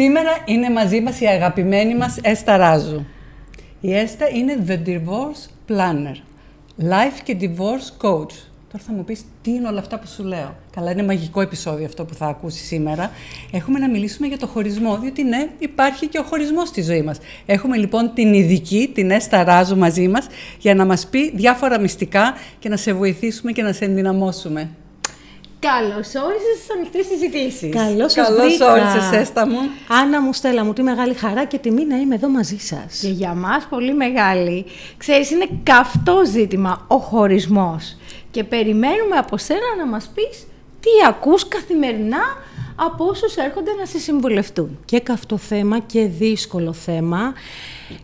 Σήμερα είναι μαζί μας η αγαπημένη μας Έστα Ράζου. Η Έστα είναι The Divorce Planner, Life και Divorce Coach. Τώρα θα μου πεις τι είναι όλα αυτά που σου λέω. Καλά, είναι μαγικό επεισόδιο αυτό που θα ακούσεις σήμερα. Έχουμε να μιλήσουμε για το χωρισμό, διότι ναι, υπάρχει και ο χωρισμός στη ζωή μας. Έχουμε λοιπόν την ειδική, την Έστα Ράζου μαζί μας, για να μας πει διάφορα μυστικά και να σε βοηθήσουμε και να σε ενδυναμώσουμε. Καλώς όρισες στις ανοιχτές συζητήσεις. Καλώς Καλώς όρισες, Έστα μου. Άννα μου, Στέλλα μου, τι μεγάλη χαρά και τιμή να είμαι εδώ μαζί σας. Και για μας πολύ μεγάλη. Ξέρεις, είναι καυτό ζήτημα ο χωρισμός. Και περιμένουμε από σένα να μας πεις τι ακούς καθημερινά από όσους έρχονται να σε συμβουλευτούν. Και καυτό θέμα και δύσκολο θέμα.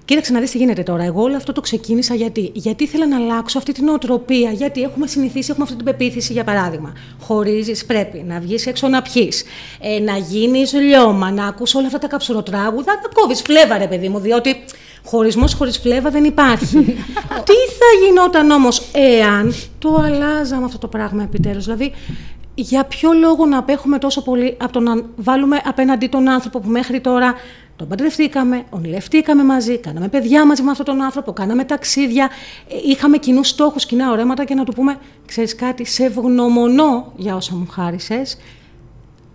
Κοίταξε να δεις τι γίνεται τώρα. Εγώ όλο αυτό το ξεκίνησα γιατί. Γιατί ήθελα να αλλάξω αυτή την οτροπία. Γιατί έχουμε συνηθίσει, έχουμε αυτή την πεποίθηση για παράδειγμα. Χωρίζεις, πρέπει να βγεις έξω να πιείς, ε, να γίνεις λιώμα, να ακούς όλα αυτά τα καψουροτράγουδα, να κόβεις φλέβα ρε παιδί μου, διότι χωρισμός χωρίς φλέβα δεν υπάρχει. τι θα γινόταν όμως εάν το αλλάζαμε αυτό το πράγμα επιτέλους; Δηλαδή, για ποιο λόγο να απέχουμε τόσο πολύ από το να βάλουμε απέναντί τον άνθρωπο που μέχρι τώρα τον παντρευτήκαμε, ονειρευτήκαμε μαζί, κάναμε παιδιά μαζί με αυτόν τον άνθρωπο, κάναμε ταξίδια, ε, είχαμε κοινούς στόχους, κοινά οράματα και να του πούμε: Ξέρεις κάτι, σε ευγνωμονώ για όσα μου χάρισες.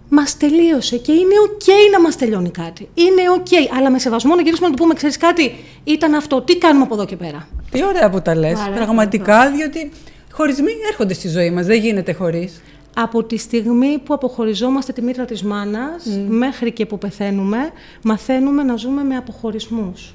Μας τελείωσε και είναι οκ να μας τελειώνει κάτι. Είναι οκ, αλλά με σεβασμό να γυρίσουμε να του πούμε: Ξέρεις κάτι, ήταν αυτό, τι κάνουμε από εδώ και πέρα. Τι ωραία που τα λες, Πάρα πραγματικά, διότι χωρισμοί έρχονται στη ζωή μας, δεν γίνεται χωρίς. Από τη στιγμή που αποχωριζόμαστε τη μήτρα της μάνας, μέχρι και που πεθαίνουμε, μαθαίνουμε να ζούμε με αποχωρισμούς.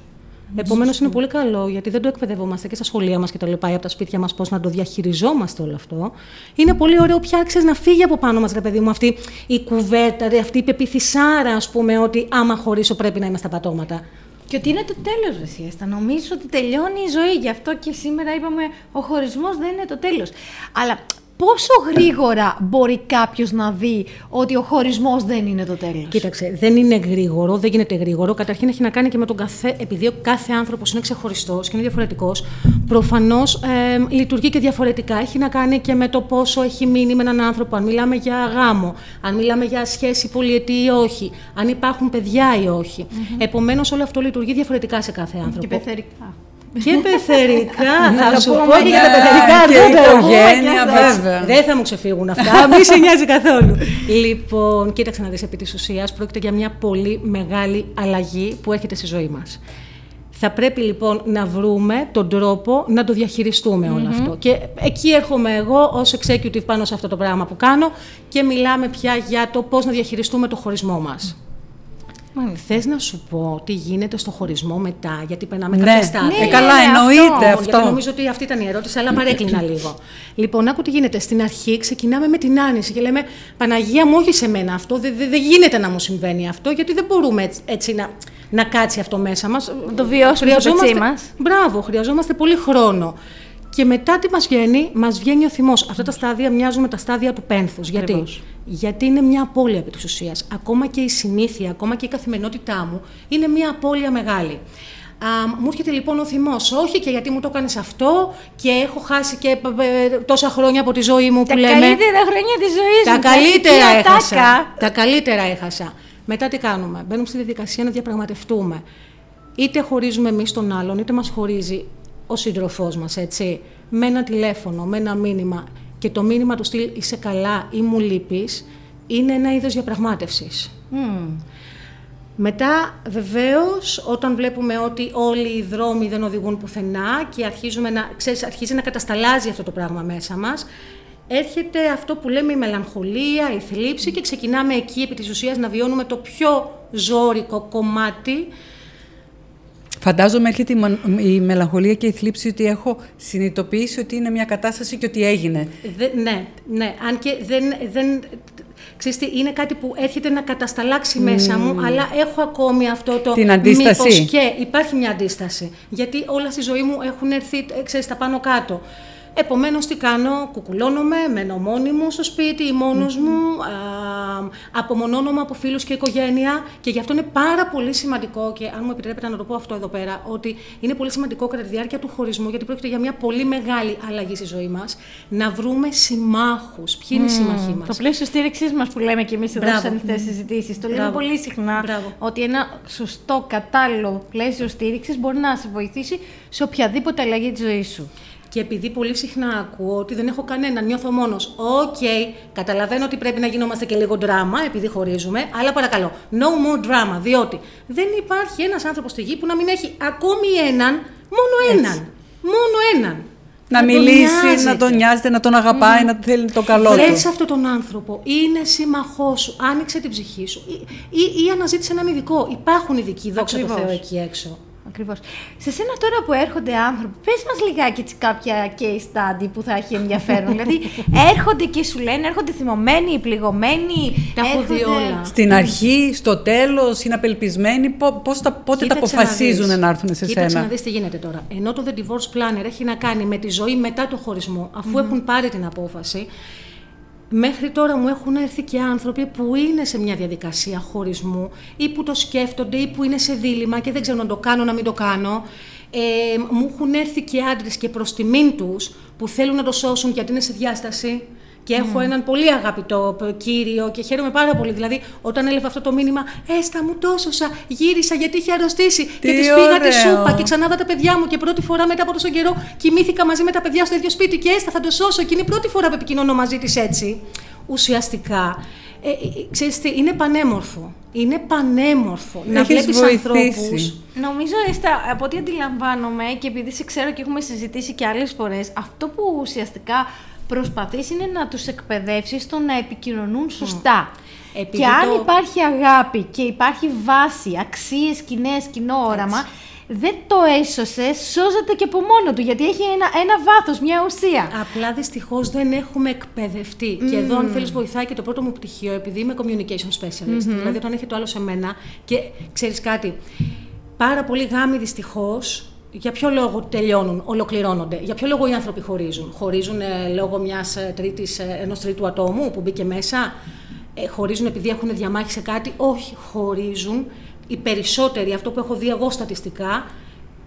Επομένως, είναι πολύ καλό γιατί δεν το εκπαιδευόμαστε και στα σχολεία μας και τα λοιπά, ή από τα σπίτια μας, πώς να το διαχειριζόμαστε όλο αυτό. Είναι πολύ ωραίο πια ξέρεις, να φύγει από πάνω μας, ρε παιδί μου, αυτή η κουβέρτα, ρε, αυτή η πεπιθυσάρα, ας πούμε, ότι άμα χωρίσω πρέπει να είμαι στα πατώματα. Και ότι είναι το τέλος, Βεσίαστα. Νομίζω ότι τελειώνει η ζωή. Γι' αυτό και σήμερα είπαμε ο χωρισμός δεν είναι το τέλος. Αλλά πόσο γρήγορα μπορεί κάποιος να δει ότι ο χωρισμός δεν είναι το τέλος; Κοίταξε, δεν είναι γρήγορο, δεν γίνεται γρήγορο. Καταρχήν έχει να κάνει και με τον καθέ, επειδή ο κάθε άνθρωπος είναι ξεχωριστός και είναι διαφορετικός, προφανώς ε, λειτουργεί και διαφορετικά. Έχει να κάνει και με το πόσο έχει μείνει με έναν άνθρωπο, αν μιλάμε για γάμο, αν μιλάμε για σχέση πολυετή ή όχι, αν υπάρχουν παιδιά ή όχι. Επομένως, όλο αυτό λειτουργεί διαφορετικά σε κάθε άνθρωπο. Και πεθερικά. Και πεθερικά, Να θα το σου πούμε πω και για τα τα πεθερικά, πεθερικά. και δεν τα οικογένεια, πούμε. βέβαια. Δεν θα μου ξεφύγουν αυτά, μη σε νοιάζει καθόλου. Λοιπόν, κοίταξε να δεις επί της ουσίας, πρόκειται για μια πολύ μεγάλη αλλαγή που έρχεται στη ζωή μας. Θα πρέπει λοιπόν να βρούμε τον τρόπο να το διαχειριστούμε όλο αυτό. Και εκεί έρχομαι εγώ ως executive πάνω σε αυτό το πράγμα που κάνω και μιλάμε πια για το πώς να διαχειριστούμε το χωρισμό μας. Θες να σου πω τι γίνεται στο χωρισμό μετά, γιατί περνάμε Ναι. κάποια στάδια. Ε, Ναι, καλά, ναι, εννοείται αυτό, αυτό. Γιατί νομίζω ότι αυτή ήταν η ερώτηση, αλλά παρέκλεινα λίγο. Λοιπόν, άκου τι γίνεται. Στην αρχή ξεκινάμε με την άνεση και λέμε Παναγία μου, όχι σε μένα αυτό. Δεν δεν- δεν γίνεται να μου συμβαίνει αυτό, γιατί δεν μπορούμε έτσι, έτσι να, να κάτσει αυτό μέσα μας. Το βιώσουμε στο πετσί μας. Μπράβο, χρειαζόμαστε πολύ χρόνο. Και μετά τι μας βγαίνει, μας βγαίνει ο θυμός. Αυτά τα στάδια μοιάζουν με τα στάδια του πένθους. Γιατί; Ακριβώς. Γιατί είναι μια απώλεια επί της ουσίας. Ακόμα και η συνήθεια, ακόμα και η καθημερινότητά μου είναι μια απώλεια μεγάλη. Α, μου έρχεται λοιπόν ο θυμός. Όχι και γιατί μου το έκανες αυτό και έχω χάσει και ε, τόσα χρόνια από τη ζωή μου που Τα λέμε. καλύτερα χρόνια της ζωής Τα μου. καλύτερα κλασική έχασα. ατάκα. Τα καλύτερα έχασα. Μετά τι κάνουμε; Μπαίνουμε στη διαδικασία να διαπραγματευτούμε. Είτε χωρίζουμε εμείς τον άλλον, είτε μας χωρίζει ο σύντροφός μας, έτσι. Με ένα τηλέφωνο, με ένα μήνυμα. Και το μήνυμα του στυλ είσαι καλά ή μου λείπεις, είναι ένα είδος διαπραγμάτευσης. Μμμ. Μετά, βεβαίως, όταν βλέπουμε ότι όλοι οι δρόμοι δεν οδηγούν πουθενά και αρχίζουμε να, ξέρεις, αρχίζει να κατασταλάζει αυτό το πράγμα μέσα μας, έρχεται αυτό που λέμε η μελαγχολία, η θλίψη και ξεκινάμε εκεί επί της ουσίας να βιώνουμε το πιο ζώρικο κομμάτι Φαντάζομαι έρχεται η, μαν- η μελαγχολία και η θλίψη ότι έχω συνειδητοποιήσει ότι είναι μια κατάσταση και ότι έγινε. Δε- ναι, ναι. Αν και δεν, δεν, ξέρεις τι, είναι κάτι που έρχεται να κατασταλάξει μέσα μου, αλλά έχω ακόμη αυτό το Την αντίσταση. μήπως και υπάρχει μια αντίσταση. Γιατί όλα στη ζωή μου έχουν έρθει, ε, ξέρεις, τα πάνω κάτω. Επομένως, τι κάνω, κουκουλώνομαι, μένω μόνη μου στο σπίτι ή μόνος μου, α, απομονώνομαι από φίλους και οικογένεια και γι' αυτό είναι πάρα πολύ σημαντικό και αν μου επιτρέπετε να το πω αυτό εδώ πέρα, ότι είναι πολύ σημαντικό κατά τη διάρκεια του χωρισμού, γιατί πρόκειται για μια πολύ μεγάλη αλλαγή στη ζωή μας, να βρούμε συμμάχους. Ποιοι είναι οι σύμμαχοί μας; Το πλαίσιο στήριξής μας που λέμε και εμείς εδώ Μπράβο. στι ανοιχτέ συζητήσεις. Το λέμε Μπράβο. πολύ συχνά Μπράβο. ότι ένα σωστό, κατάλληλο πλαίσιο στήριξης μπορεί να σε βοηθήσει σε οποιαδήποτε αλλαγή της ζωής σου. Και επειδή πολύ συχνά ακούω ότι δεν έχω κανένα, νιώθω μόνος. Οκ, καταλαβαίνω ότι πρέπει να γινόμαστε και λίγο δράμα επειδή χωρίζουμε, αλλά παρακαλώ, no more drama. Διότι δεν υπάρχει ένας άνθρωπος στη γη που να μην έχει ακόμη έναν, μόνο έναν. Μόνο έναν. Να, τον μιλήσει, να νοιάζεται. τον νοιάζεται, να τον αγαπάει, να θέλει το καλό του. Βρες αυτόν τον άνθρωπο, είναι σύμμαχός σου, άνοιξε την ψυχή σου ή, ή, ή αναζήτησε έναν ειδικό. Υπάρχουν ειδικοί, δόξα τω Ακριβώς. Θεώ, εκεί έξω. Ακριβώς. Σε σένα τώρα που έρχονται άνθρωποι, πες μας λιγάκι έτσι κάποια case study που θα έχει ενδιαφέρον. δηλαδή έρχονται και σου λένε, έρχονται θυμωμένοι, πληγωμένοι. Τα έχω δει έρχονται- όλα. Στην αρχή, στο τέλος, είναι απελπισμένοι. Πο- Πώς τα, πότε τα Κοίταξε να αποφασίζουν δεις. να έρθουν σε Κοίταξε σένα; να δεις τι γίνεται τώρα. Ενώ το The Divorce Planner έχει να κάνει με τη ζωή μετά το χωρισμό, αφού έχουν πάρει την απόφαση, μέχρι τώρα μου έχουν έρθει και άνθρωποι που είναι σε μια διαδικασία χωρισμού ή που το σκέφτονται ή που είναι σε δίλημα και δεν ξέρουν να το κάνω, να μην το κάνω. Ε, μου έχουν έρθει και άντρες και προς τιμήν τους που θέλουν να το σώσουν γιατί είναι σε διάσταση. Και έχω έναν πολύ αγαπητό π- κύριο και χαίρομαι πάρα πολύ. Δηλαδή, όταν έλεγε αυτό το μήνυμα, Έστα μου το σώσα, γύρισα γιατί είχε αρρωστήσει. Τι και της πήγα τη ωραίο. σούπα και ξανά είδα τα παιδιά μου. Και πρώτη φορά μετά από τόσο καιρό κοιμήθηκα μαζί με τα παιδιά στο ίδιο σπίτι. Και Έστα, θα το σώσω. Και είναι η πρώτη φορά που επικοινωνώ μαζί της έτσι. Ουσιαστικά, ε, ε, ε, ξέρεις τι, είναι πανέμορφο. Είναι πανέμορφο να Έχεις βλέπεις βοηθήσει. ανθρώπους. Νομίζω, Έστα, από ό,τι αντιλαμβάνομαι και επειδή σε ξέρω και έχουμε συζητήσει και άλλες φορές, αυτό που ουσιαστικά προσπαθείς είναι να τους εκπαιδεύσεις στο να επικοινωνούν σωστά. Επειδή και αν το- υπάρχει αγάπη και υπάρχει βάση, αξίες κοινές, κοινό όραμα, δεν το έσωσε, σώζεται και από μόνο του, γιατί έχει ένα, ένα βάθος, μια ουσία. Απλά δυστυχώς δεν έχουμε εκπαιδευτεί. Και εδώ, αν θέλεις, βοηθάει και το πρώτο μου πτυχίο, επειδή είμαι communication specialist. Δηλαδή, όταν έχει το άλλο σε μένα και ξέρεις κάτι, πάρα πολλοί γάμοι δυστυχώς. Για ποιο λόγο τελειώνουν, ολοκληρώνονται, για ποιο λόγο οι άνθρωποι χωρίζουν; Χωρίζουν ε, λόγω μιας ε, τρίτης, ε, ενός τρίτου ατόμου που μπήκε μέσα; Ε, χωρίζουν επειδή έχουν διαμάχη σε κάτι; Όχι, χωρίζουν οι περισσότεροι, αυτό που έχω δει εγώ στατιστικά,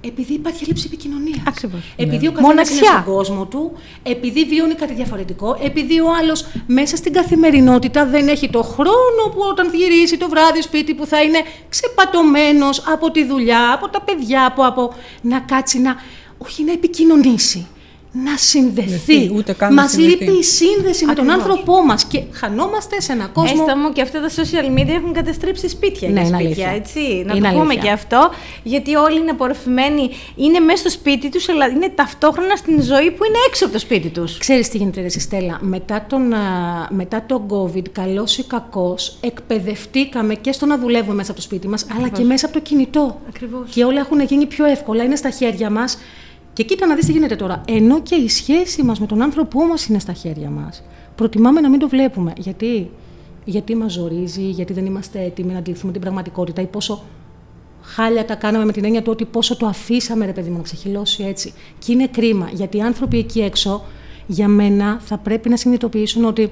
επειδή υπάρχει έλλειψη επικοινωνίας. Ακριβώς. Επειδή ο καθένας είναι Μοναξιά. στον κόσμο του, επειδή βιώνει κάτι διαφορετικό, επειδή ο άλλος μέσα στην καθημερινότητα δεν έχει το χρόνο που όταν γυρίσει το βράδυ σπίτι που θα είναι ξεπατωμένος από τη δουλειά, από τα παιδιά, από, από να κάτσει να. Όχι να επικοινωνήσει. Να συνδεθεί. Γιατί, ούτε καν να Μας συνδεθεί. λείπει η σύνδεση με τον Ακριβώς. άνθρωπό μας και χανόμαστε σε ένα κόσμο. Έστα μου και αυτά τα social media έχουν καταστρέψει σπίτια Ναι, για είναι σπίτια, αλήθεια. έτσι. Να Είναι το πούμε αλήθεια. και αυτό, γιατί όλοι είναι απορροφημένοι, είναι μέσα στο σπίτι τους, αλλά είναι ταυτόχρονα στην ζωή που είναι έξω από το σπίτι τους. Ξέρεις τι γίνεται, ρε Στέλλα. Μετά τον, α, μετά τον COVID, καλός ή κακός, εκπαιδευτήκαμε και στο να δουλεύουμε μέσα από το σπίτι μας, αλλά και μέσα από το κινητό. Ακριβώς. Και όλα έχουν γίνει πιο εύκολα, είναι στα χέρια μας. Και κοίτα να δεις τι γίνεται τώρα. Ενώ και η σχέση μας με τον άνθρωπό μας είναι στα χέρια μας, προτιμάμε να μην το βλέπουμε. Γιατί, γιατί μας ζορίζει, γιατί δεν είμαστε έτοιμοι να αντιληφθούμε την πραγματικότητα ή πόσο χάλια τα κάναμε με την έννοια του ότι πόσο το αφήσαμε ρε παιδί μου να ξεχυλώσει έτσι. Και είναι κρίμα, γιατί οι άνθρωποι εκεί έξω, για μένα, θα πρέπει να συνειδητοποιήσουν ότι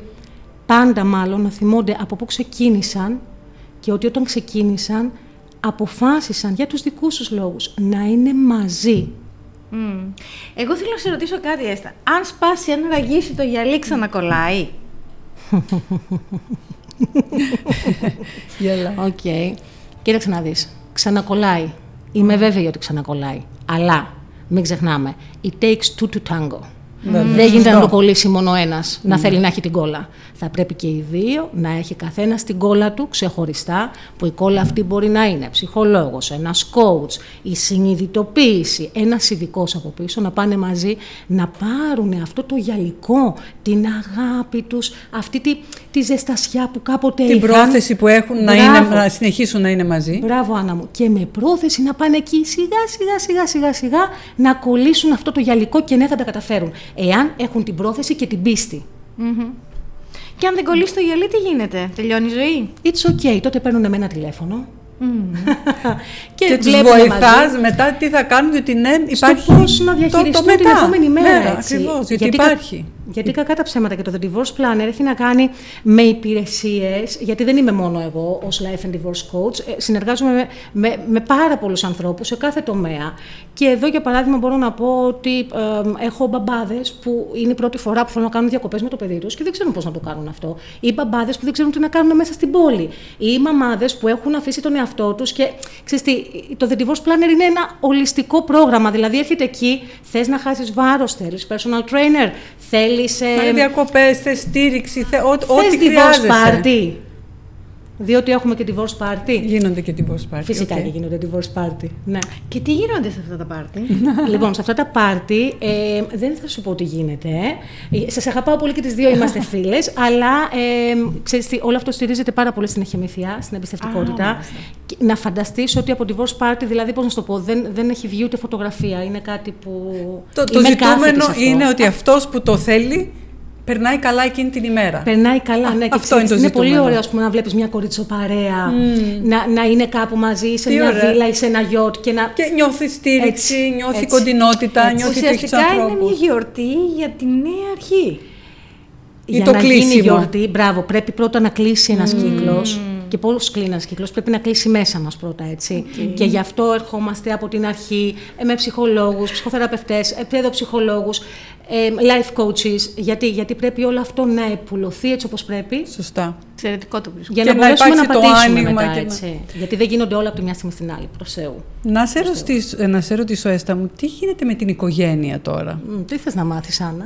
πάντα μάλλον να θυμούνται από πού ξεκίνησαν και ότι όταν ξεκίνησαν αποφάσισαν για τους δικούς τους λόγους να είναι μαζί. Μμμ. Εγώ θέλω να σε ρωτήσω κάτι, Έστα. Αν σπάσει ένα ραγίσει το γυαλί, ξανακολλάει. Γελά. Οκ. Κοίταξε να δεις. Ξανακολλάει. Είμαι βέβαιη ότι ξανακολλάει. Αλλά μην ξεχνάμε. It takes two to tango. Δεν γίνεται να το κολλήσει μόνο ένας να θέλει να έχει την κόλλα. Θα πρέπει και οι δύο να έχει καθένας την κόλλα του ξεχωριστά, που η κόλλα αυτή μπορεί να είναι ψυχολόγος, ένας coach, η συνειδητοποίηση, ένας ειδικός από πίσω, να πάνε μαζί να πάρουν αυτό το γυαλικό, την αγάπη τους, αυτή τη, τη ζεστασιά που κάποτε Την είχαν. πρόθεση που έχουν να, Μπράβο. είναι, να συνεχίσουν να είναι μαζί. Μπράβο, Άννα μου. Και με πρόθεση να πάνε εκεί σιγά σιγά σιγά σιγά σιγά να κολλήσουν αυτό το γυαλικό και ναι θα τα καταφέρουν. Εάν έχουν την πρόθεση και την πίστη. Και αν δεν κολλήσει το γυαλί, τι γίνεται, τελειώνει η ζωή; It's okay. Τότε παίρνουν εμένα τηλέφωνο. Και, τους βλέπουμε βοηθάς μαζί μετά τι θα κάνουν, γιατί ναι, στο υπάρχει πώς να το, διαχειριστούν το την μετά. επόμενη μέρα. Ναι, έτσι. ακριβώς, γιατί, κα- υπάρχει. Γιατί κακά τα ψέματα και το The Divorce Planner έχει να κάνει με υπηρεσίες, γιατί δεν είμαι μόνο εγώ ως Life and Divorce Coach. ε, Συνεργάζομαι με, με, με πάρα πολλούς ανθρώπους σε κάθε τομέα. Και εδώ, για παράδειγμα, μπορώ να πω ότι ε, έχω μπαμπάδες που είναι η πρώτη φορά που θέλουν να κάνουν διακοπές με το παιδί τους και δεν ξέρουν πώς να το κάνουν αυτό. Ή μπαμπάδες που δεν ξέρουν τι να κάνουν μέσα στην πόλη. Ή μαμάδες που έχουν αφήσει τον εαυτό τους και ξέρεις τι, το The Divorce Planner είναι ένα ολιστικό πρόγραμμα. Δηλαδή, έρχεται εκεί, θες να χάσεις βάρος, θέλεις personal trainer, θέλεις. Ε, διακοπές, θες στήριξη, θε, ό, ό,τι Θες divorce χρειάζεσαι. party. Διότι έχουμε και divorce party. Γίνονται και divorce party. Φυσικά οκ. και γίνονται divorce party. Ναι. Και τι γίνονται σε αυτά τα πάρτι. λοιπόν, σε αυτά τα πάρτι ε, δεν θα σου πω τι γίνεται. Ε, Σας αγαπάω πολύ και τις δύο είμαστε φίλες, αλλά ε, ξέρεις τι, όλο αυτό στηρίζεται πάρα πολύ στην εχεμύθεια, στην εμπιστευτικότητα. Α, Και να φανταστείς ότι από divorce party, δηλαδή, πώς να σου το πω, δεν, δεν έχει βγει ούτε φωτογραφία. Είναι κάτι που. Το, το είμαι κάθετη ζητούμενο σε αυτό. είναι ότι αυτός που το θέλει περνάει καλά εκείνη την ημέρα. Περνάει καλά, ναι. Και αυτό ξέρεις, είναι το πολύ ζητούμενο. ωραίο ας πούμε, να βλέπεις μια κοριτσοπαρέα, να, να είναι κάπου μαζί σε Τι μια ωραία. βίλα ή σε ένα γιότ και να. Και νιώθεις στήριξη, Έτσι, νιώθει έτσι, κοντινότητα, έτσι. νιώθει ότι έχει Ουσιαστικά είναι ανθρώπους. μια γιορτή για τη νέα αρχή. Ή για το να γίνει κλείσιμο. γιορτή, μπράβο, πρέπει πρώτα να κλείσει ένας κύκλος. Και πώ κλείνει ένα κύκλο, πρέπει να κλείσει μέσα μας πρώτα, έτσι. Και γι' αυτό ερχόμαστε από την αρχή ε, με ψυχολόγους, ψυχοθεραπευτές, παιδοψυχολόγου, ε, life coaches. Γιατί, γιατί πρέπει όλο αυτό να επουλωθεί έτσι όπως πρέπει. Σωστά. Εξαιρετικό το βρίσκω. Για Και να να μπορέσουμε να, υπάρξει το πατήσουμε άνοιγμα μετά, και να- έτσι. Γιατί δεν γίνονται όλα από τη μια στιγμή στην άλλη, προς Θεού. Να σε, ρωτήσω, ε, να σε ρωτήσω, Έστα μου, τι γίνεται με την οικογένεια τώρα; Μ, τι θες να μάθεις, Άννα;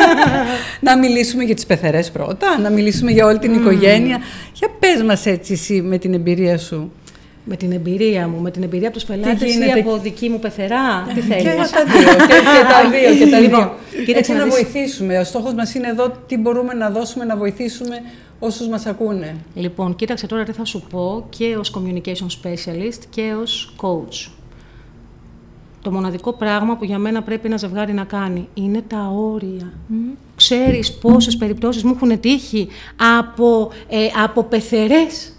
να μιλήσουμε για τις πεθερές πρώτα, να μιλήσουμε για όλη την οικογένεια. Για πες μας έτσι εσύ με την εμπειρία σου. με την εμπειρία μου, με την εμπειρία από τους πελάτες ή γίνεται; από δική μου πεθερά; τι Και θέλεις; τα δύο, και, και τα δύο, και τα Λοιπόν, δύο. κοίταξε Έτσι να να δεις. βοηθήσουμε. Ο στόχος μας είναι εδώ τι μπορούμε να δώσουμε, να βοηθήσουμε όσους μας ακούνε. Λοιπόν, κοίταξε τώρα τι θα σου πω και ως communication specialist και ως coach. Το μοναδικό πράγμα που για μένα πρέπει ένα ζευγάρι να κάνει είναι τα όρια. Ξέρεις πόσες περιπτώσεις μου έχουν τύχει από, ε, από πεθερές.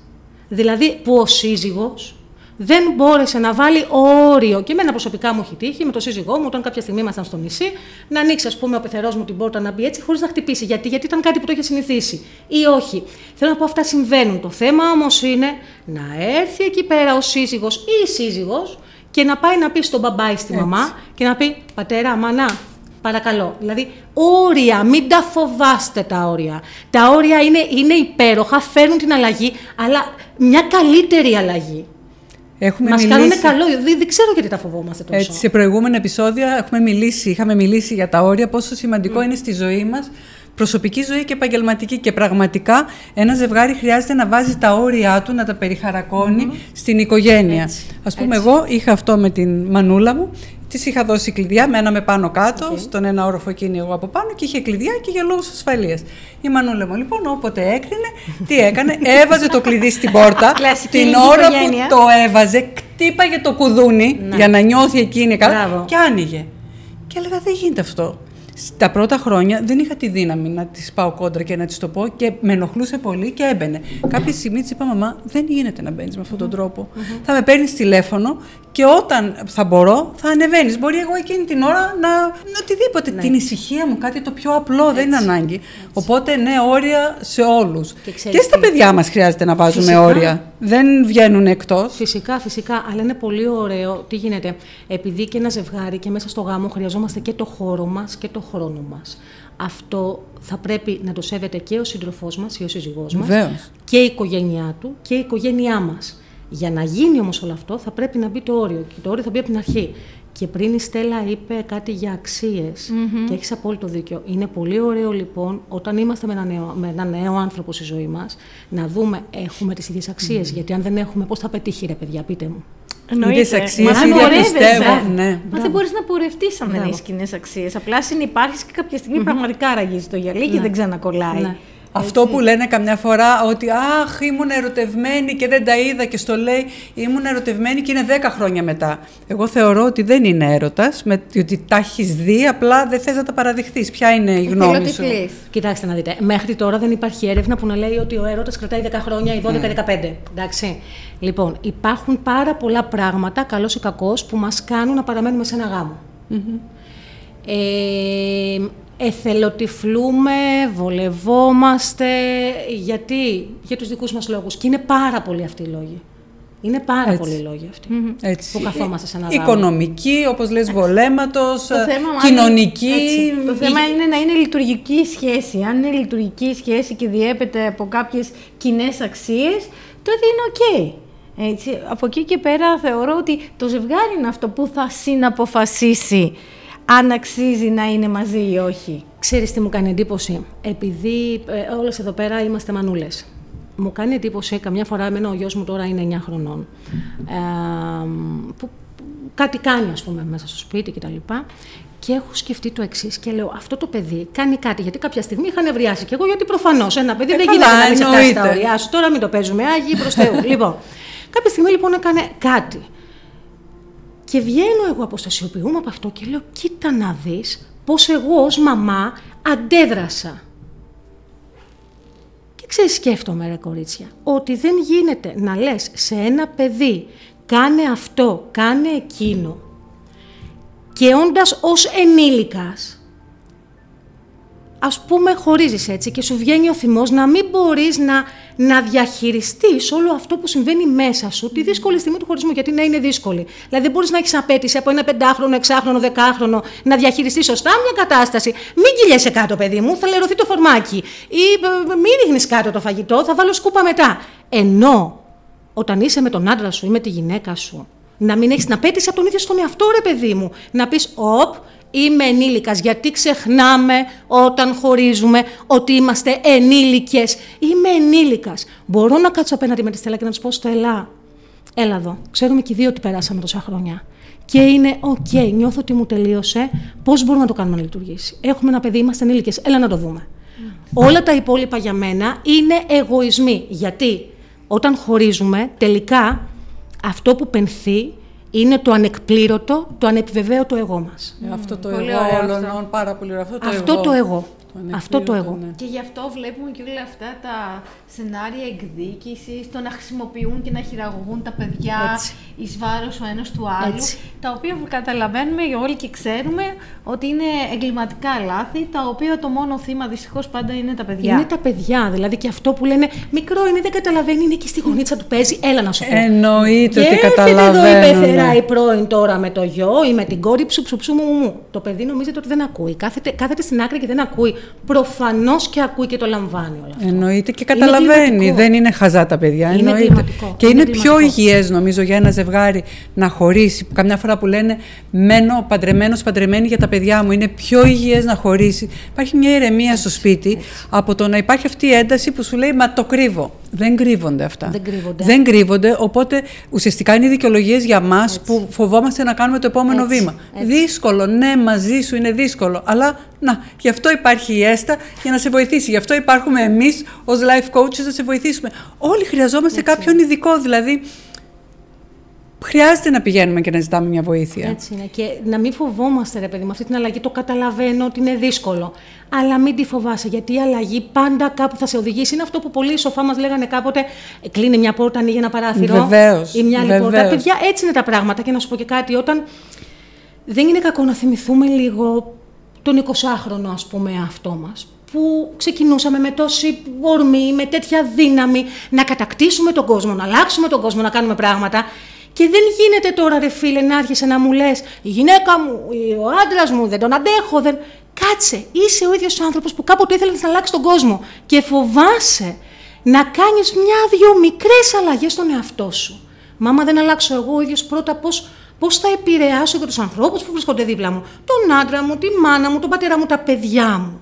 Δηλαδή που ο σύζυγος δεν μπόρεσε να βάλει όριο. Και εμένα προσωπικά μου έχει τύχει με τον σύζυγό μου, όταν κάποια στιγμή ήμασταν στο νησί, να ανοίξει, ας πούμε, ο πεθερός μου την πόρτα να μπει έτσι, χωρίς να χτυπήσει. Γιατί, γιατί ήταν κάτι που το είχε συνηθίσει. Ή όχι. Θέλω να πω, αυτά συμβαίνουν. Το θέμα όμως είναι να έρθει εκεί πέρα ο σύζυγος ή η σύζυγος και να πάει να πει στον μπαμπά ή στη μαμά και να πει Πατέρα, μανά, Παρακαλώ. Δηλαδή, όρια, μην τα φοβάστε τα όρια. Τα όρια είναι, είναι υπέροχα, φέρνουν την αλλαγή, αλλά μια καλύτερη αλλαγή. Έχουμε Μας μιλήσει... κάνουν καλό. Δεν, δεν ξέρω γιατί τα φοβόμαστε τόσο. Έτσι, σε προηγούμενα επεισόδια έχουμε μιλήσει, είχαμε μιλήσει για τα όρια, πόσο σημαντικό είναι στη ζωή μας, προσωπική ζωή και επαγγελματική. Και πραγματικά ένα ζευγάρι χρειάζεται να βάζει τα όρια του, να τα περιχαρακώνει στην οικογένεια. Έτσι, Ας πούμε, εγώ είχα αυτό με την μανούλα μου, της είχα δώσει κλειδιά, μέναμε πάνω κάτω, στον ένα όροφο εκείνη εγώ από πάνω και είχε κλειδιά και για λόγους ασφαλείας. Η μανούλα μου λοιπόν όποτε έκρινε, τι έκανε, έβαζε το κλειδί στην πόρτα, Κλασική την ελληνική ώρα οικογένεια. που το έβαζε, κτύπαγε το κουδούνι για να νιώθει εκείνη καλά Μπράβο. και άνοιγε. Και έλεγα δεν γίνεται αυτό. Στα πρώτα χρόνια δεν είχα τη δύναμη να της πάω κόντρα και να της το πω και με ενοχλούσε πολύ και έμπαινε. Κάποια στιγμή της είπα: Μαμά, δεν γίνεται να μπαίνεις με αυτόν τον τρόπο. Θα με παίρνεις τηλέφωνο και όταν θα μπορώ θα ανεβαίνεις. Μπορεί εγώ εκείνη την ώρα να. να οτιδήποτε. Την ησυχία μου, κάτι το πιο απλό, δεν είναι ανάγκη. Οπότε, ναι, όρια σε όλους. Και Και, ξέρεις στα τι; παιδιά μας χρειάζεται να βάζουμε Φυσικά. όρια. Δεν βγαίνουν εκτός. Φυσικά, φυσικά. Αλλά είναι πολύ ωραίο. Τι γίνεται. Επειδή και ένα ζευγάρι και μέσα στο γάμο χρειαζόμαστε και το χώρο μας και το χρόνο μας. Αυτό θα πρέπει να το σέβεται και ο σύντροφός μας ή ο σύζυγός μας. Βεβαίως. Και η οικογένειά του και η οικογένειά μας. Για να γίνει όμως όλο αυτό, θα πρέπει να μπει το όριο. Και το όριο θα μπει από την αρχή. Και πριν η Στέλλα είπε κάτι για αξιε και έχεις απόλυτο δίκιο. Είναι πολύ ωραίο λοιπόν όταν είμαστε με ένα νέο, με ένα νέο άνθρωπο στη ζωή μας να δούμε έχουμε τις ίδιες αξίες. Γιατί αν δεν έχουμε, πώς θα πετύχει, ρε παιδιά, πείτε μου. Ίδιες αξίες, Μα αν ίδια πορεύεσαι. πιστεύω, ναι. Μα δεν μπορείς να πορευτείς αν δεν Μπράβο. έχεις κοινές αξίες. Απλά συνεπάρχεις και κάποια στιγμή πραγματικά ραγίζει το γυαλί και δεν ξανακολλάει. Ναι. Αυτό που λένε καμιά φορά ότι αχ ήμουν ερωτευμένη και δεν τα είδα και στο λέει ήμουν ερωτευμένη και είναι 10 χρόνια μετά. Εγώ θεωρώ ότι δεν είναι έρωτας, με, ότι τα έχεις δει, απλά δεν θες να τα παραδειχθείς. Ποια είναι η γνώμη σου; Κοιτάξτε να δείτε, μέχρι τώρα δεν υπάρχει έρευνα που να λέει ότι ο έρωτας κρατάει 10 χρόνια ή 12-15. Mm. Εντάξει. Λοιπόν, υπάρχουν πάρα πολλά πράγματα, καλός ή κακός, που μας κάνουν να παραμένουμε σε ένα γάμο. Mm-hmm. Ε, εθελοτυφλούμε, βολευόμαστε, γιατί, για τους δικούς μας λόγους. Και είναι πάρα πολλοί αυτοί οι λόγοι. Είναι πάρα Έτσι. πολλοί λόγοι αυτοί Έτσι. που καθόμαστε σε ένα γάμο. Οικονομική, όπως λες, βολέματος, κοινωνική. Το θέμα είναι να είναι λειτουργική σχέση. Αν είναι λειτουργική σχέση και διέπεται από κάποιες κοινές αξίες, τότε είναι οκ. Έτσι, από εκεί και πέρα θεωρώ ότι το ζευγάρι είναι αυτό που θα συναποφασίσει αν αξίζει να είναι μαζί ή όχι. Ξέρεις τι μου κάνει εντύπωση; Επειδή ε, όλες εδώ πέρα είμαστε μανούλες. Μου κάνει εντύπωση, καμιά φορά εμένα ο γιος μου τώρα είναι 9 χρονών, ε, που κάτι κάνει ας πούμε μέσα στο σπίτι κτλ. Και έχω σκεφτεί το εξής και λέω: Αυτό το παιδί κάνει κάτι. Γιατί κάποια στιγμή είχαν ευριάσει. Και εγώ, γιατί προφανώς ένα παιδί ε, δεν γίνεται να μην ξεχάσει τα ωριά σου. Τώρα μην το παίζουμε, Άγιοι προ Θεού. λοιπόν, κάποια στιγμή λοιπόν έκανε κάτι. Και βγαίνω εγώ, αποστασιοποιούμε από αυτό και λέω, κοίτα να δεις πώς εγώ ως μαμά αντέδρασα. Και ξέρεις, σκέφτομαι ρε κορίτσια, ότι δεν γίνεται να λες σε ένα παιδί κάνε αυτό, κάνε εκείνο και όντας ως ενήλικας ας πούμε χωρίζεις έτσι και σου βγαίνει ο θυμός να μην μπορείς να, να διαχειριστείς όλο αυτό που συμβαίνει μέσα σου, τη δύσκολη στιγμή του χωρισμού, γιατί να είναι δύσκολη. Δηλαδή δεν μπορείς να έχεις απέτηση από ένα πεντάχρονο, εξάχρονο, δεκάχρονο να διαχειριστείς σωστά μια κατάσταση. Μην κυλιέσαι κάτω παιδί μου, θα λερωθεί το φορμάκι ή ε, μην ρίχνεις κάτω το φαγητό, θα βάλω σκούπα μετά. Ενώ όταν είσαι με τον άντρα σου ή με τη γυναίκα σου, να μην έχεις την απαίτηση από τον ίδιο στον εαυτό, ρε παιδί μου. Να πεις, Οπ, είμαι ενήλικας, γιατί ξεχνάμε όταν χωρίζουμε ότι είμαστε ενήλικες; Είμαι ενήλικας. Μπορώ να κάτσω απέναντι με τη Στέλλα και να της πω Στέλλα. Έλα εδώ. Ξέρουμε και οι δύο ότι περάσαμε τόσα χρόνια. Και είναι, OK, okay, νιώθω ότι μου τελείωσε. Πώς μπορούμε να το κάνουμε να λειτουργήσει; Έχουμε ένα παιδί, είμαστε ενήλικες. Έλα να το δούμε. Όλα τα υπόλοιπα για μένα είναι εγωισμοί. Γιατί όταν χωρίζουμε, τελικά αυτό που πενθεί είναι το ανεκπλήρωτο, το ανεπιβεβαίωτο εγώ μας. Ε, αυτό το εγώ όλων, πάρα πολύ ωραίο. Αυτό το αυτό εγώ. Το εγώ. Αυτό το εγώ. Ναι. Και γι' αυτό βλέπουμε και όλα αυτά τα σενάρια εκδίκησης, το να χρησιμοποιούν και να χειραγωγούν τα παιδιά εις βάρος ο ένας του άλλου. Έτσι. Τα οποία καταλαβαίνουμε όλοι και ξέρουμε ότι είναι εγκληματικά λάθη, τα οποία το μόνο θύμα δυστυχώς πάντα είναι τα παιδιά. Είναι τα παιδιά. Δηλαδή και αυτό που λένε μικρό είναι, δεν καταλαβαίνει, είναι και στη γωνίτσα του παίζει. Έλα να σου πω. Εννοείται ότι καταλαβαίνουν. Και εδώ η πεθερά η πρώην τώρα με το γιο ή με την κόρη ψου ψου ψου μου, μου. Το παιδί νομίζετε ότι δεν ακούει. Κάθεται, κάθεται στην άκρη και δεν ακούει. Προφανώς και ακούει και το λαμβάνει όλα αυτά. Εννοείται και καταλαβαίνει καταλαβαίνει. Δεν είναι χαζά τα παιδιά. Είναι εννοείται. Και είναι, είναι πιο υγιές, νομίζω, για ένα ζευγάρι να χωρίσει. Καμιά φορά που λένε Μένω παντρεμένος, παντρεμένη για τα παιδιά μου. Είναι πιο υγιές να χωρίσει. Υπάρχει μια ηρεμία στο σπίτι έτσι. από το να υπάρχει αυτή η ένταση που σου λέει Μα το κρύβω. Δεν κρύβονται αυτά. Δεν κρύβονται. Δεν κρύβονται, οπότε ουσιαστικά είναι δικαιολογίες για μας που φοβόμαστε να κάνουμε το επόμενο έτσι. βήμα. Έτσι. Δύσκολο, ναι, μαζί σου είναι δύσκολο. Αλλά να, γι' αυτό υπάρχει η ΕΣΤΑ για να σε βοηθήσει. Γι' αυτό υπάρχουμε εμείς ως life coaches να σε βοηθήσουμε. Όλοι χρειαζόμαστε Έτσι. κάποιον ειδικό. Δηλαδή, χρειάζεται να πηγαίνουμε και να ζητάμε μια βοήθεια. Έτσι είναι. Και να μην φοβόμαστε, ρε παιδί, με αυτή την αλλαγή. Το καταλαβαίνω ότι είναι δύσκολο. Αλλά μην τη φοβάσαι, γιατί η αλλαγή πάντα κάπου θα σε οδηγήσει. Είναι αυτό που πολλοί σοφά μας λέγανε κάποτε: Κλείνει μια πόρτα, ανοίγει ένα παράθυρο. Βεβαίως. Ή μια άλλη πόρτα. Παιδιά, έτσι είναι τα πράγματα. Και να σου πω και κάτι, όταν. Δεν είναι κακό να θυμηθούμε λίγο τον 20χρονο, ας πούμε, αυτό μας, που ξεκινούσαμε με τόση ορμή, με τέτοια δύναμη, να κατακτήσουμε τον κόσμο, να αλλάξουμε τον κόσμο, να κάνουμε πράγματα. Και δεν γίνεται τώρα, ρε φίλε, να άρχισε να μου λες: Η γυναίκα μου, ο άντρας μου, δεν τον αντέχω. Δεν... Κάτσε, είσαι ο ίδιος άνθρωπος που κάποτε ήθελες να αλλάξει τον κόσμο. Και φοβάσαι να κάνεις μια-δυο μικρές αλλαγές στον εαυτό σου. Μάμα, δεν αλλάξω εγώ ο ίδιος πρώτα πώς πώς θα επηρεάσω και τους ανθρώπους που βρίσκονται δίπλα μου. Τον άντρα μου, τη μάνα μου, τον πατέρα μου, τα παιδιά μου.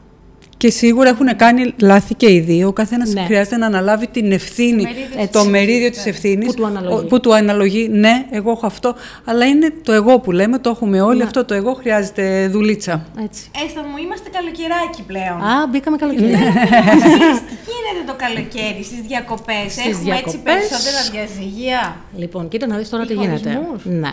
Και σίγουρα έχουν κάνει λάθη και οι δύο. Ο καθένας Ναι. χρειάζεται να αναλάβει την ευθύνη, μερίδιο το της μερίδιο της ευθύνης. Που του αναλογεί. Που του αναλογεί. Ναι, εγώ έχω αυτό. Αλλά είναι το εγώ που λέμε, το έχουμε όλοι. Αυτό το εγώ χρειάζεται δουλίτσα. Έτσι. Έστα μου, είμαστε καλοκαιράκι πλέον. Α, μπήκαμε καλοκαίρι. Εσείς τι γίνεται το καλοκαίρι στις διακοπές, Στις έχουμε έτσι διακοπές. περισσότερα διαζυγία. Λοιπόν, κοίτα να δεις τώρα Ή τι γίνεται. χωρισμούς. Ναι.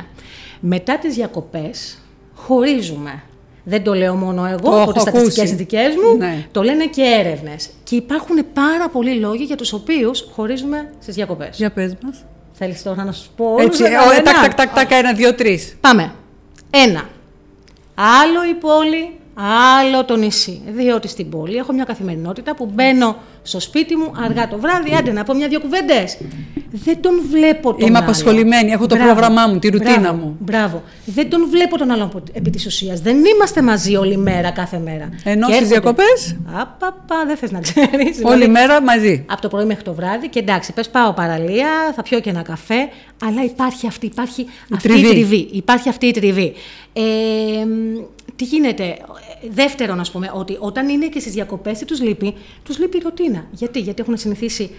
Μετά τις διακοπές χωρίζουμε. Δεν το λέω μόνο εγώ Το από έχω τις στατιστικές ακούσει. δικές μου, Ναι. το λένε και έρευνες. Και υπάρχουν πάρα πολλοί λόγοι για τους οποίους χωρίζουμε στις διακοπές. Για πες μας. Θέλεις τώρα να σου πω όλους Έτσι, ένα, ο, ένα; τάκ, τάκ, τάκ, τάκ, ένα, δύο, τρεις. Πάμε. Ένα. Άλλο η πόλη, άλλο το νησί. Διότι στην πόλη έχω μια καθημερινότητα που μπαίνω στο σπίτι μου αργά το βράδυ, άντε να πω μια-δυο κουβέντες. Δεν τον βλέπω τον Είμαι άλλο. απασχολημένη, έχω το πρόγραμμά μου, τη ρουτίνα Μπράβο, μου. Μπράβο. Δεν τον βλέπω τον άλλον από- επί της ουσίας. Δεν είμαστε μαζί όλη μέρα, κάθε μέρα. Ενώ Και στις έρχονται- διακοπές; Απαπα, δεν θες να ξέρεις. Όλη μέρα μαζί. Από το πρωί μέχρι το βράδυ και εντάξει, πες πάω παραλία, θα πιω και ένα καφέ, αλλά υπάρχει αυτή, υπάρχει αυτή τριβή. η τριβή. Υπάρχει αυτή η τριβή. Ε, μ, τι γίνεται, ε, δεύτερον ας πούμε, ότι όταν είναι και στις διακοπές τι τους λείπει, τους λείπει η ρουτίνα. Γιατί, γιατί έχουν συνηθίσει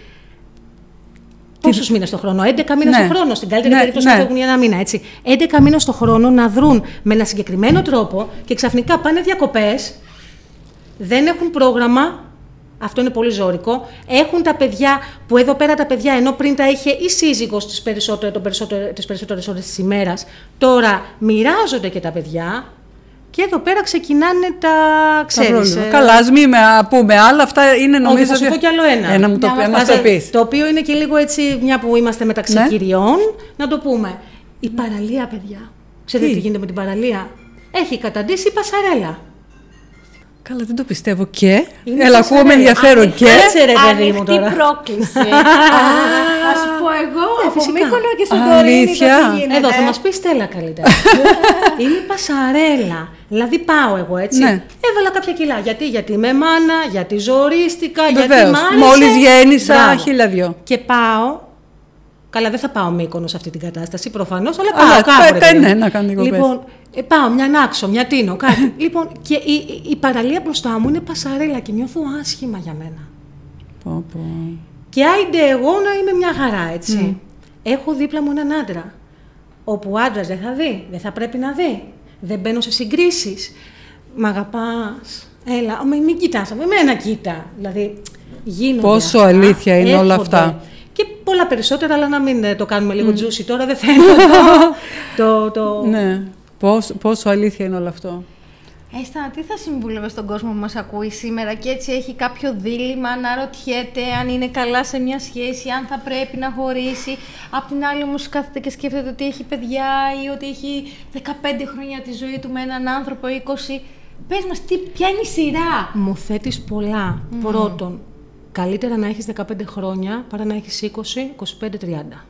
Πόσους μήνες το χρόνο, 11 μήνες Ναι. το χρόνο. Στην καλύτερη Ναι, περίπτωση ναι. να φεύγουν για ένα μήνα, έτσι. 11 μήνες το χρόνο να δρουν με ένα συγκεκριμένο τρόπο και ξαφνικά πάνε διακοπές, δεν έχουν πρόγραμμα. Αυτό είναι πολύ ζώρικο. Έχουν τα παιδιά, που εδώ πέρα τα παιδιά, ενώ πριν τα είχε η σύζυγος τις περισσότερες, τον περισσότερο, τις περισσότερες ώρες της ημέρας, τώρα μοιράζονται και τα παιδιά και εδώ πέρα ξεκινάνε τα, Τα ξέρεις, πρόβλημα. ε, Καλάς, ας μην με πούμε άλλα, αυτά είναι όχι, νομίζω... θα σου ότι- πω κι άλλο ένα. Ένα μου το Να πεις, μας μας το Βάζε- πεις. Το οποίο είναι και λίγο έτσι, μια που είμαστε μεταξύ Ναι. κυριών, να το πούμε. Η παραλία, παιδιά. Ξέρετε Τι; τι, γίνεται με την παραλία; Έχει καταντήσει η πασαρέλα. Καλά, δεν το πιστεύω και. Είναι Έλα, πασαρέλα. ακούω με ενδιαφέρον και. Κάτσε ρε παιδί μου Ανοιχτή τώρα. πρόκληση. Θα σου πω εγώ από φυσικά. Μύκονο και Σαντορίνη Αλήθεια; το τι γίνεται. Εδώ θα μας πεις Στέλλα καλύτερα. είναι πασαρέλα. Δηλαδή πάω εγώ έτσι. Ναι. Έβαλα κάποια κιλά. Γιατί, γιατί είμαι μάνα, γιατί ζορίστηκα, γιατί Βεβαίως. μ' άρεσε. Μόλις γέννησα, Μπράβο. χίλια δυο. Και πάω. Καλά, δεν θα πάω μήκονο σε αυτή την κατάσταση προφανώς, αλλά Α, πάω κάπου. κα- ρε κα- παιδί μου. ναι, να κάνω διακοπές. Λοιπόν, ε, πάω μια νάξο, μια τίνο, κάτι. λοιπόν, και η, η, η παραλία μπροστά μου είναι πασαρέλα και νιώθω άσχημα για μένα. Πω, πω. Και άιντε εγώ να είμαι μια χαρά, έτσι. Έχω δίπλα μου έναν άντρα. Όπου ο άντρας δεν θα δει, δεν θα πρέπει να δει. Δεν μπαίνω σε συγκρίσεις. Μ' αγαπάς. Έλα, μην, μην κοιτάς, με μένα κοίτα. Δηλαδή, γίνονται. Πόσο αυτά, αλήθεια είναι όλα έρχονται. αυτά. Και πολλά περισσότερα, αλλά να μην ε, το κάνουμε λίγο juicy τώρα, δεν θέλω το. το, το... Ναι. Πόσο, πόσο αλήθεια είναι όλο αυτό. Έστα, τι θα συμβούλευε στον κόσμο που μας ακούει σήμερα και έτσι έχει κάποιο δίλημα να ρωτιέται αν είναι καλά σε μια σχέση, αν θα πρέπει να χωρίσει. Απ' την άλλη όμως κάθεται και σκέφτεται ότι έχει παιδιά ή ότι έχει 15 χρόνια τη ζωή του με έναν άνθρωπο 20. Πες μας, τι, ποια είναι η σειρά; Μου θέτεις πολλά. Πρώτον, καλύτερα να έχεις 15 χρόνια παρά να έχεις 20, 25, 30.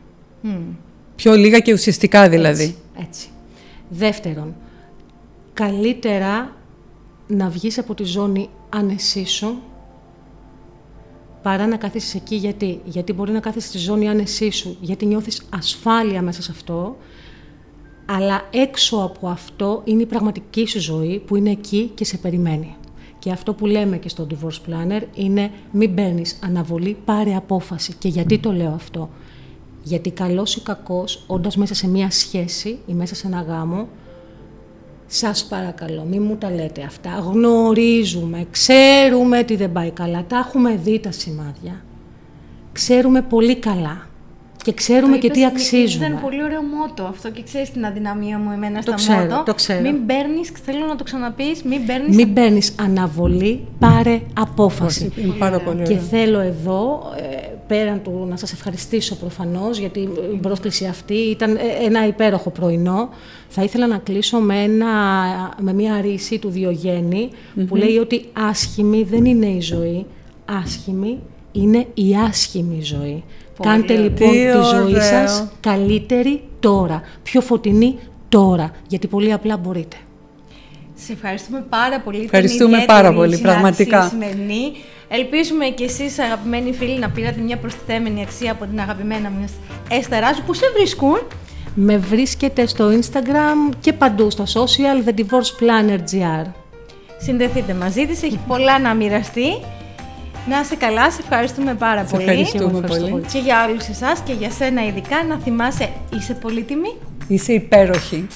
Πιο λίγα και ουσιαστικά δηλαδή. Έτσι, έτσι. Δεύτερον, καλύτερα να βγεις από τη ζώνη άνεσή σου παρά να κάθισεις εκεί. Γιατί, γιατί μπορεί να κάθισεις στη ζώνη άνεσή σου, γιατί νιώθεις ασφάλεια μέσα σε αυτό, αλλά έξω από αυτό είναι η πραγματική σου ζωή που είναι εκεί και σε περιμένει. Και αυτό που λέμε και στο Divorce Planner είναι μην παίρνεις αναβολή, πάρε απόφαση. Και γιατί το λέω αυτό; Γιατί καλός ή κακός, όντας μέσα σε μία σχέση ή μέσα σε ένα γάμο, σας παρακαλώ, μην μου τα λέτε αυτά. Γνωρίζουμε, ξέρουμε τι δεν πάει καλά. Τα έχουμε δει τα σημάδια. Ξέρουμε πολύ καλά. Και ξέρουμε Το και τι είπες, αξίζουμε. Ήταν πολύ ωραίο μότο αυτό και ξέρεις την αδυναμία μου εμένα στα ξέρω, μότο. το ξέρω. Μην παίρνει, θέλω να το ξαναπείς, μην παίρνει. Μην παίρνει αναβολή, πάρε απόφαση. Είναι πάρα πολύ Και ωραίο. θέλω εδώ, ε, πέραν του να σας ευχαριστήσω προφανώς, γιατί η πρόσκληση αυτή ήταν ε, ένα υπέροχο πρωινό. Θα ήθελα να κλείσω με, ένα, με μια ρίση του διογεννη που λέει ότι άσχημη δεν είναι η ζωή, άσχημη είναι η άσχημη ζωή. Πολύ Κάντε ωραίο. λοιπόν Τι τη ζωή ωραίο. σας καλύτερη τώρα, πιο φωτεινή τώρα, γιατί πολύ απλά μπορείτε. Σε ευχαριστούμε πάρα πολύ. Ήταν Ευχαριστούμε ιδιαίτερη πάρα πολύ, η συνάντηση πραγματικά. η σημερινή. Ελπίζουμε και εσείς αγαπημένοι φίλοι να πήρατε μια προστιθέμενη αξία από την αγαπημένα μας Έστα που σε βρίσκουν. Με βρίσκεται στο Instagram και παντού στα social The Divorce Planner GR. συνδεθείτε μαζί της, έχει πολλά να μοιραστεί. Να είσαι καλά, σε ευχαριστούμε πάρα Σε πολύ. ευχαριστούμε Ευχαριστώ πολύ. πολύ. Και για όλους εσάς και για σένα ειδικά να θυμάσαι είσαι πολύτιμη. Είσαι υπέροχη.